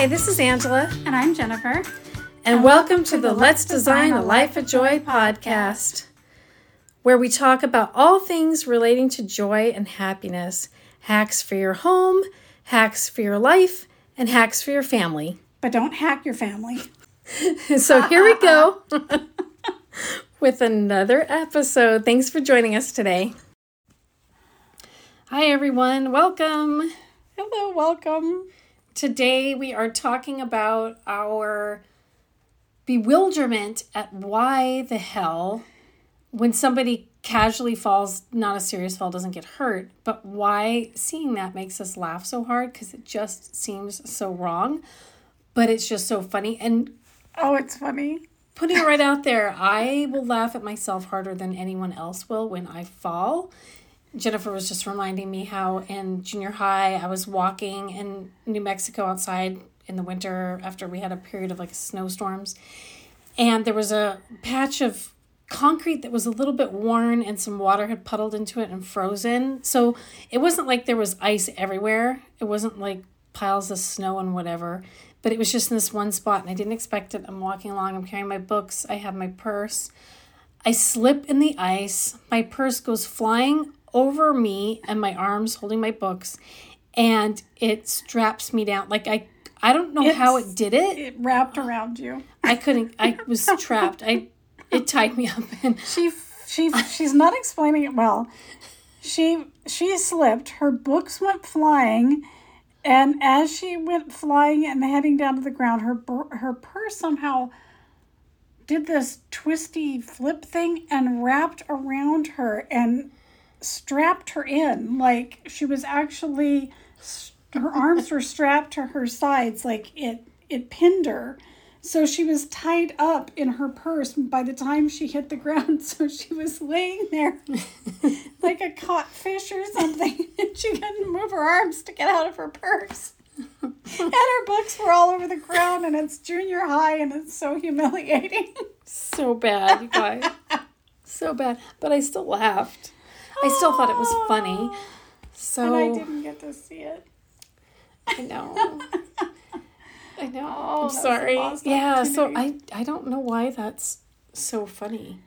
Hi, this is Angela, And I'm Jennifer. and welcome to the Let's Design a Life of Joy podcast, where we talk about all things relating to joy and happiness hacks for your home, hacks for your life, and hacks for your family. But don't hack your family. So here we go with another episode. Thanks for joining us today. Hi, everyone. Welcome. Hello, welcome. Today we are talking about our bewilderment at why the hell when somebody casually falls, not a serious fall, doesn't get hurt, but why seeing that makes us laugh so hard because it just seems so wrong, but it's just so funny. And Oh, it's funny. putting it right out there, I will laugh at myself harder than anyone else will when I fall. Jennifer was just reminding me how in junior high I was walking in New Mexico outside in the winter after we had a period of like snowstorms. And there was a patch of concrete that was a little bit worn and some water had puddled into it and frozen. So it wasn't like there was ice everywhere. It wasn't like piles of snow and whatever. But it was just in this one spot and I didn't expect it. I'm walking along, I'm carrying my books, I have my purse. I slip in the ice. My purse goes flying over me and my arms holding my books and it straps me down. Like I I don't know how it did it. It wrapped around you. I couldn't I was trapped. I it tied me up and She she she's not explaining it well. She she slipped. Her books went flying, and as she went flying and heading down to the ground, her her purse somehow did this twisty flip thing and wrapped around her and strapped her in. Like she was actually her arms were strapped to her sides. Like it it pinned her. So she was tied up in her purse by the time she hit the ground. So she was laying there like a caught fish or something. And she couldn't move her arms to get out of her purse. And her books were all over the ground and it's junior high and it's so humiliating. So bad, you guys. So bad. But I still laughed. I still thought it was funny. So and i didn't get to see it I know. I know. Oh, I'm sorry. Yeah, so I. I don't know why that's so funny.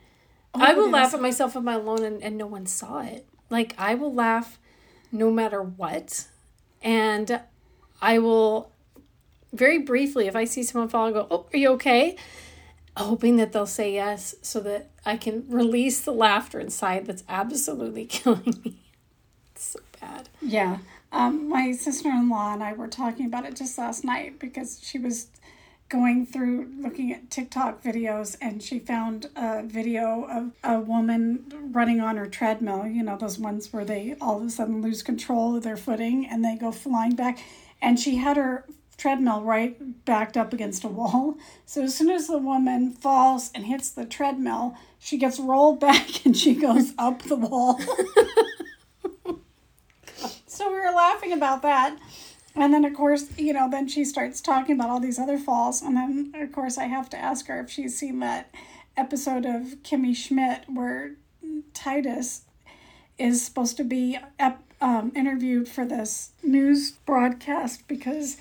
Oh, I will laugh at myself if I'm alone and, and no one saw it. Like I will laugh no matter what. And I will very briefly, if I see someone fall, I go, Oh, are you okay? Hoping that they'll say yes so that I can release the laughter inside that's absolutely killing me. It's so bad. Yeah. Um, my sister in law and I were talking about it just last night because she was going through looking at TikTok videos and she found a video of a woman running on her treadmill, you know, those ones where they all of a sudden lose control of their footing and they go flying back. And she had her treadmill right backed up against a wall. So as soon as the woman falls and hits the treadmill, she gets rolled back and she goes up the wall. So we were laughing about that. And then, of course, you know, then she starts talking about all these other falls. And then, of course, I have to ask her if she's seen that episode of Kimmy Schmidt where Titus is supposed to be um, interviewed for this news broadcast because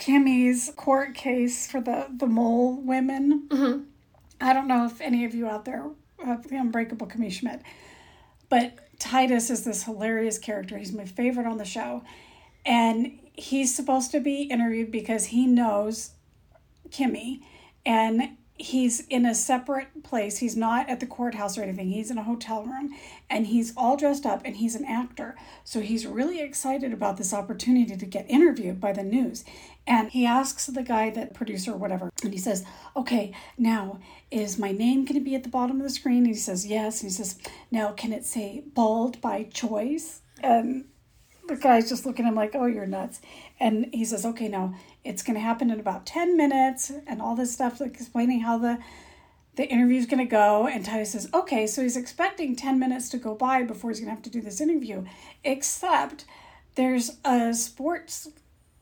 Kimmy's court case for the, the mole women. Mm-hmm. I don't know if any of you out there have the Unbreakable Kimmy Schmidt, but Titus is this hilarious character. He's my favorite on the show. And he's supposed to be interviewed because he knows Kimmy and he's in a separate place. He's not at the courthouse or anything. He's in a hotel room and he's all dressed up and he's an actor. So he's really excited about this opportunity to get interviewed by the news. And he asks the guy, that producer whatever, and he says, Okay, now is my name going to be at the bottom of the screen? And he says, Yes. And he says, Now can it say bald by choice? And the guy's just looking at him like, oh, you're nuts. And he says, okay, now it's going to happen in about 10 minutes and all this stuff, like explaining how the the interview's going to go. And Titus says, okay, so he's expecting 10 minutes to go by before he's going to have to do this interview, except there's a sports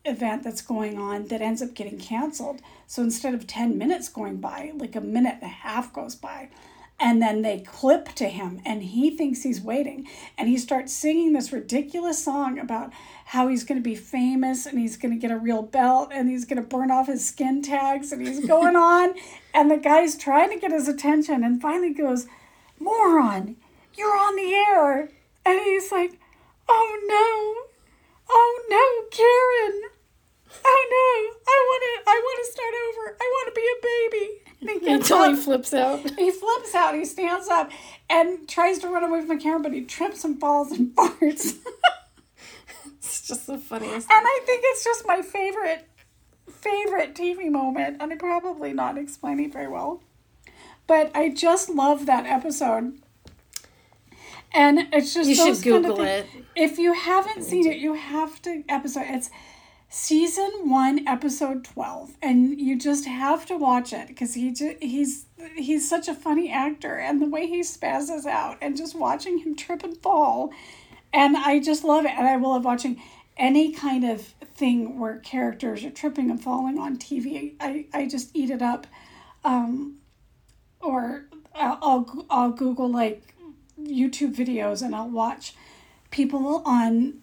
event that's going on that ends up getting canceled. So instead of 10 minutes going by, like a minute and a half goes by. And then they clip to him and he thinks he's waiting. And he starts singing this ridiculous song about how he's going to be famous and he's going to get a real belt and he's going to burn off his skin tags and he's going on. And the guy's trying to get his attention and finally goes moron you're on the air. And he's like oh no. Oh no karen. Oh no i want to i want to start over. I want to be a baby. and he gets Until he flips out. He flips out, he stands up and tries to run away from the camera, but he trips and falls and farts. It's just the funniest. and I think it's just my favorite, favorite TV moment. And I'm probably not explaining very well. But I just love that episode. And it's just You should those kind of Google it. If you haven't seen it, you have to episode. It's season one, episode twelve, and you just have to watch it because he ju- he's he's such a funny actor, and the way he spazzes out, and just watching him trip and fall, and I just love it, and I will love watching any kind of thing where characters are tripping and falling on TV. I I just eat it up, um, or I'll I'll, I'll Google like YouTube videos and I'll watch people on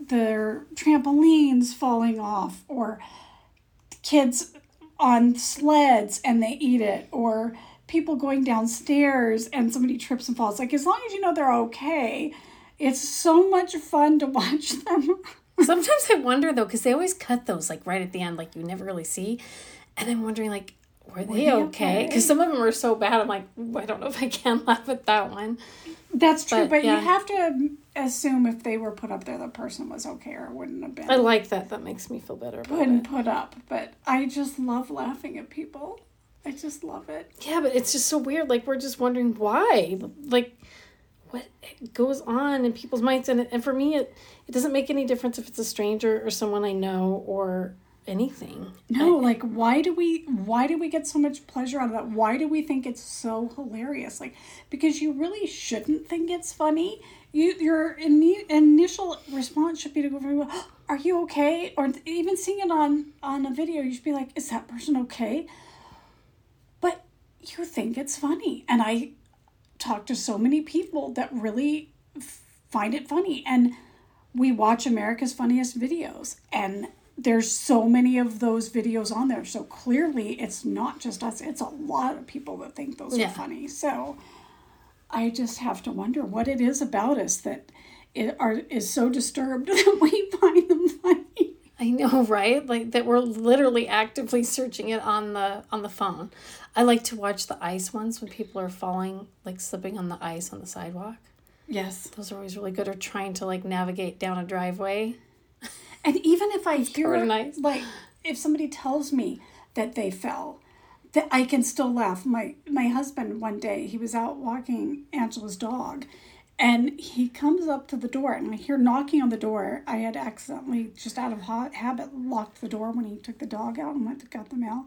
their trampolines falling off or kids on sleds and they eat it or people going downstairs and somebody trips and falls like as long as you know they're okay it's so much fun to watch them Sometimes I wonder though, because they always cut those like right at the end, like you never really see. And I'm wondering, like, were they okay? okay? Because some of them are so bad. I'm like, I don't know if I can laugh at that one. that's true But, but, yeah. you have to assume if they were put up there the person was okay or wouldn't have been I like that. That makes me feel better about wouldn't it. put up but i just love laughing at people i just love it Yeah, but it's just so weird. Like we're just wondering why, like, what goes on in people's minds, and and for me, it it doesn't make any difference if it's a stranger or someone I know or anything. No, like why do we why do we get so much pleasure out of that? Why do we think it's so hilarious? Like because you really shouldn't think it's funny. You your ini initial response should be to go very well. Are you okay? Or even seeing it on on a video, you should be like, is that person okay? But you think it's funny, and I talk to so many people that really f- find it funny, and we watch America's Funniest Videos, and there's so many of those videos on there. So clearly, it's not just us, it's a lot of people that think those Yeah. are funny. So I just have to wonder what it is about us that it are, is so disturbed that we find them funny. I know, right? Like that we're literally actively searching it on the on the phone. I like to watch the ice ones when people are falling, like slipping on the ice on the sidewalk. Yes. Those are always really good. Or trying to like navigate down a driveway. And even if I hear, like, if somebody tells me that they fell, that I can still laugh. My my husband one day he was out walking Angela's dog, and he comes up to the door, and I hear knocking on the door. I had accidentally, just out of ha- habit, locked the door when he took the dog out and went to got the mail.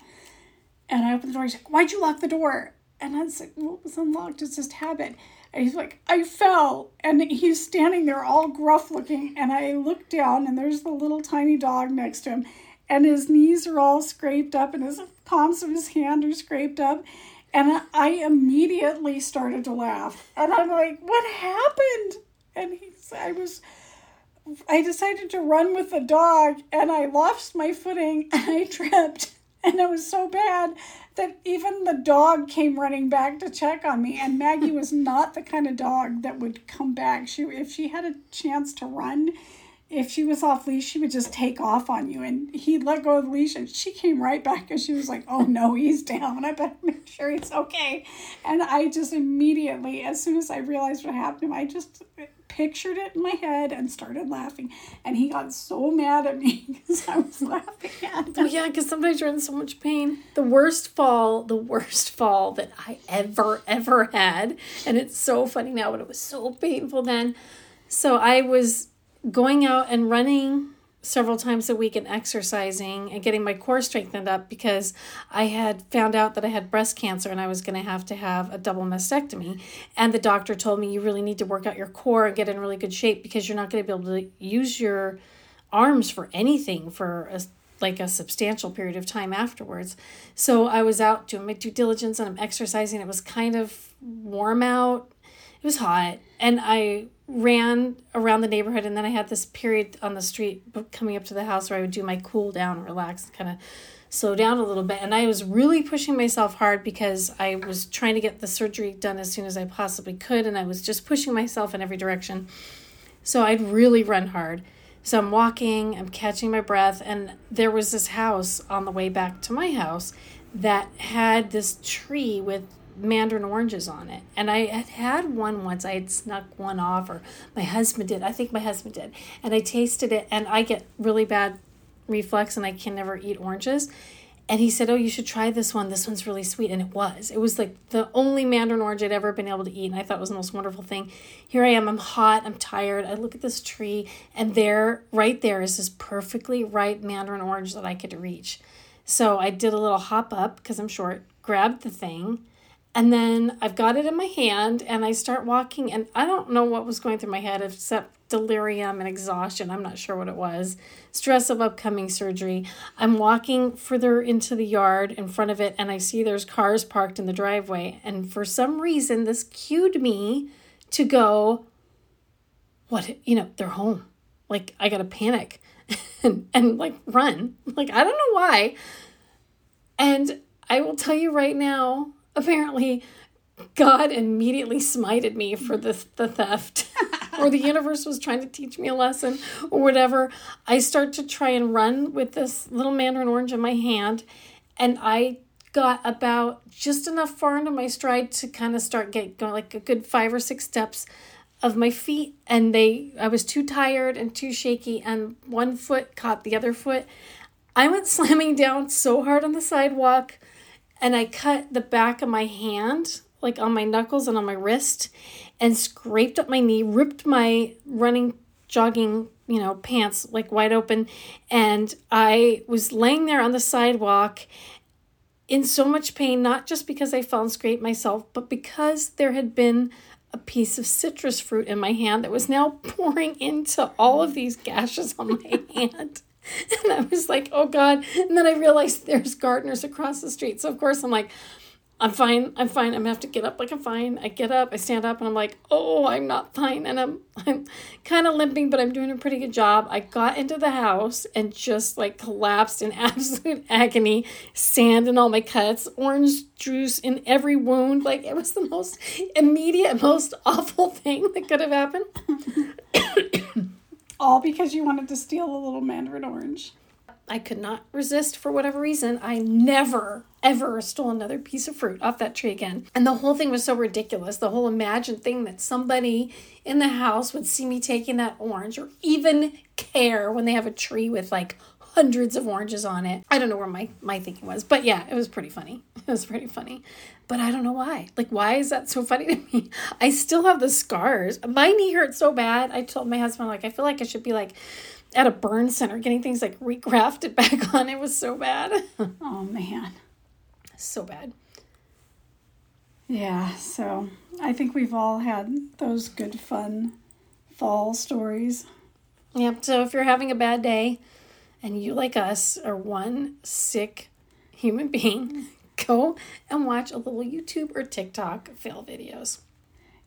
And I opened the door. He's like, "Why'd you lock the door?" And I was like, "Well, it was unlocked. It's just habit." And he's like, "I fell." And he's standing there, all gruff looking. And I look down, and there's the little tiny dog next to him, and his knees are all scraped up, and his palms of his hand are scraped up. And I immediately started to laugh, and I'm like, "What happened?" And he's, I was. I decided to run with the dog and I lost my footing and I tripped. And it was so bad that even the dog came running back to check on me. And Maggie was not the kind of dog that would come back. She if she had a chance to run, if she was off leash, she would just take off on you. And he'd let go of the leash and she came right back and she was like, oh no, he's down. I better make sure he's okay. And I just immediately, as soon as I realized what happened to him, I just pictured it in my head and started laughing. And he got so mad at me because I was laughing at Oh him. yeah, because sometimes you're in so much pain. The worst fall, the worst fall that I ever ever had, and it's so funny now, but it was so painful then. So I was going out and running several times a week and exercising and getting my core strengthened up because I had found out that I had breast cancer and I was going to have to have a double mastectomy. And the doctor told me you really need to work out your core and get in really good shape because you're not going to be able to use your arms for anything for a like a substantial period of time afterwards. So I was out doing my due diligence and I'm exercising. It was kind of warm out. It was hot. And I ran around the neighborhood and then I had this period on the street coming up to the house where I would do my cool down, relax, kind of slow down a little bit. And I was really pushing myself hard because I was trying to get the surgery done as soon as I possibly could. And I was just pushing myself in every direction. So I'd really run hard. So I'm walking, I'm catching my breath, and there was this house on the way back to my house that had this tree with mandarin oranges on it. And I had had one once. I had snuck one off, or my husband did. I think my husband did. And I tasted it, and I get really bad reflux, and I can never eat oranges. And he said, Oh, you should try this one. This one's really sweet. And it was. It was like the only mandarin orange I'd ever been able to eat. And I thought it was the most wonderful thing. Here I am. I'm hot. I'm tired. I look at this tree, and there, right there, is this perfectly ripe mandarin orange that I could reach. So I did a little hop up because I'm short, grabbed the thing, and then I've got it in my hand and I start walking, and I don't know what was going through my head except delirium and exhaustion. I'm not sure what it was. Stress of upcoming surgery. I'm walking further into the yard in front of it, and I see there's cars parked in the driveway. And for some reason, this cued me to go, What? You know, they're home. Like, I got to panic and, and like run. Like, I don't know why. And I will tell you right now, apparently God immediately smited me for the, the theft, or the universe was trying to teach me a lesson, or whatever. I start to try and run with this little mandarin orange in my hand, and I got about just enough far into my stride to kind of start getting going, like a good five or six steps of my feet, and they I was too tired and too shaky, and one foot caught the other foot. I went slamming down so hard on the sidewalk and I cut the back of my hand, like on my knuckles and on my wrist, and scraped up my knee, ripped my running, jogging, you know, pants like wide open. And I was laying there on the sidewalk in so much pain, not just because I fell and scraped myself, but because there had been a piece of citrus fruit in my hand that was now pouring into all of these gashes on my hand. And I was like, oh God. And then I realized there's gardeners across the street. So, of course, I'm like, I'm fine. I'm fine. I'm gonna have to get up like I'm fine. I get up, I stand up, and I'm like, oh, I'm not fine. And I'm I'm kind of limping, but I'm doing a pretty good job. I got into the house and just like collapsed in absolute agony, sand in all my cuts, orange juice in every wound. Like it was the most immediate, most awful thing that could have happened. All because you wanted to steal a little mandarin orange. I could not resist for whatever reason. I never, ever stole another piece of fruit off that tree again. And the whole thing was so ridiculous. The whole imagined thing that somebody in the house would see me taking that orange or even care when they have a tree with like hundreds of oranges on it. I don't know where my, my thinking was, but yeah, it was pretty funny. It was pretty funny. But I don't know why. Like, why is that so funny to me? I still have the scars. My knee hurt so bad. I told my husband, like, I feel like I should be like at a burn center getting things like regrafted back on. It was so bad. oh, man. So bad. Yeah, so I think we've all had those good, fun fall stories. Yep. So if you're having a bad day, and you, like us, are one sick human being, go and watch a little YouTube or TikTok fail videos.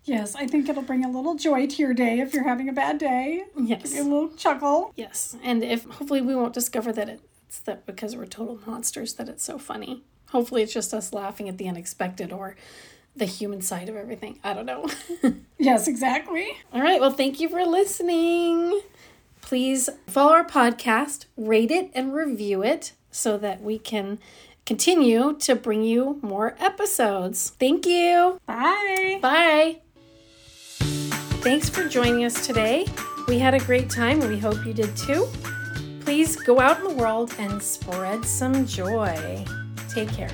Yes, I think it'll bring a little joy to your day if you're having a bad day. Yes. Give you a little chuckle. Yes. And if hopefully we won't discover that it's that because we're total monsters that it's so funny. Hopefully it's just us laughing at the unexpected or the human side of everything. I don't know. yes, exactly. All right. Well, thank you for listening please follow our podcast, rate it, and review it so that we can continue to bring you more episodes. Thank you. Bye. Bye. Thanks for joining us today. We had a great time and we hope you did too. Please go out in the world and spread some joy. Take care.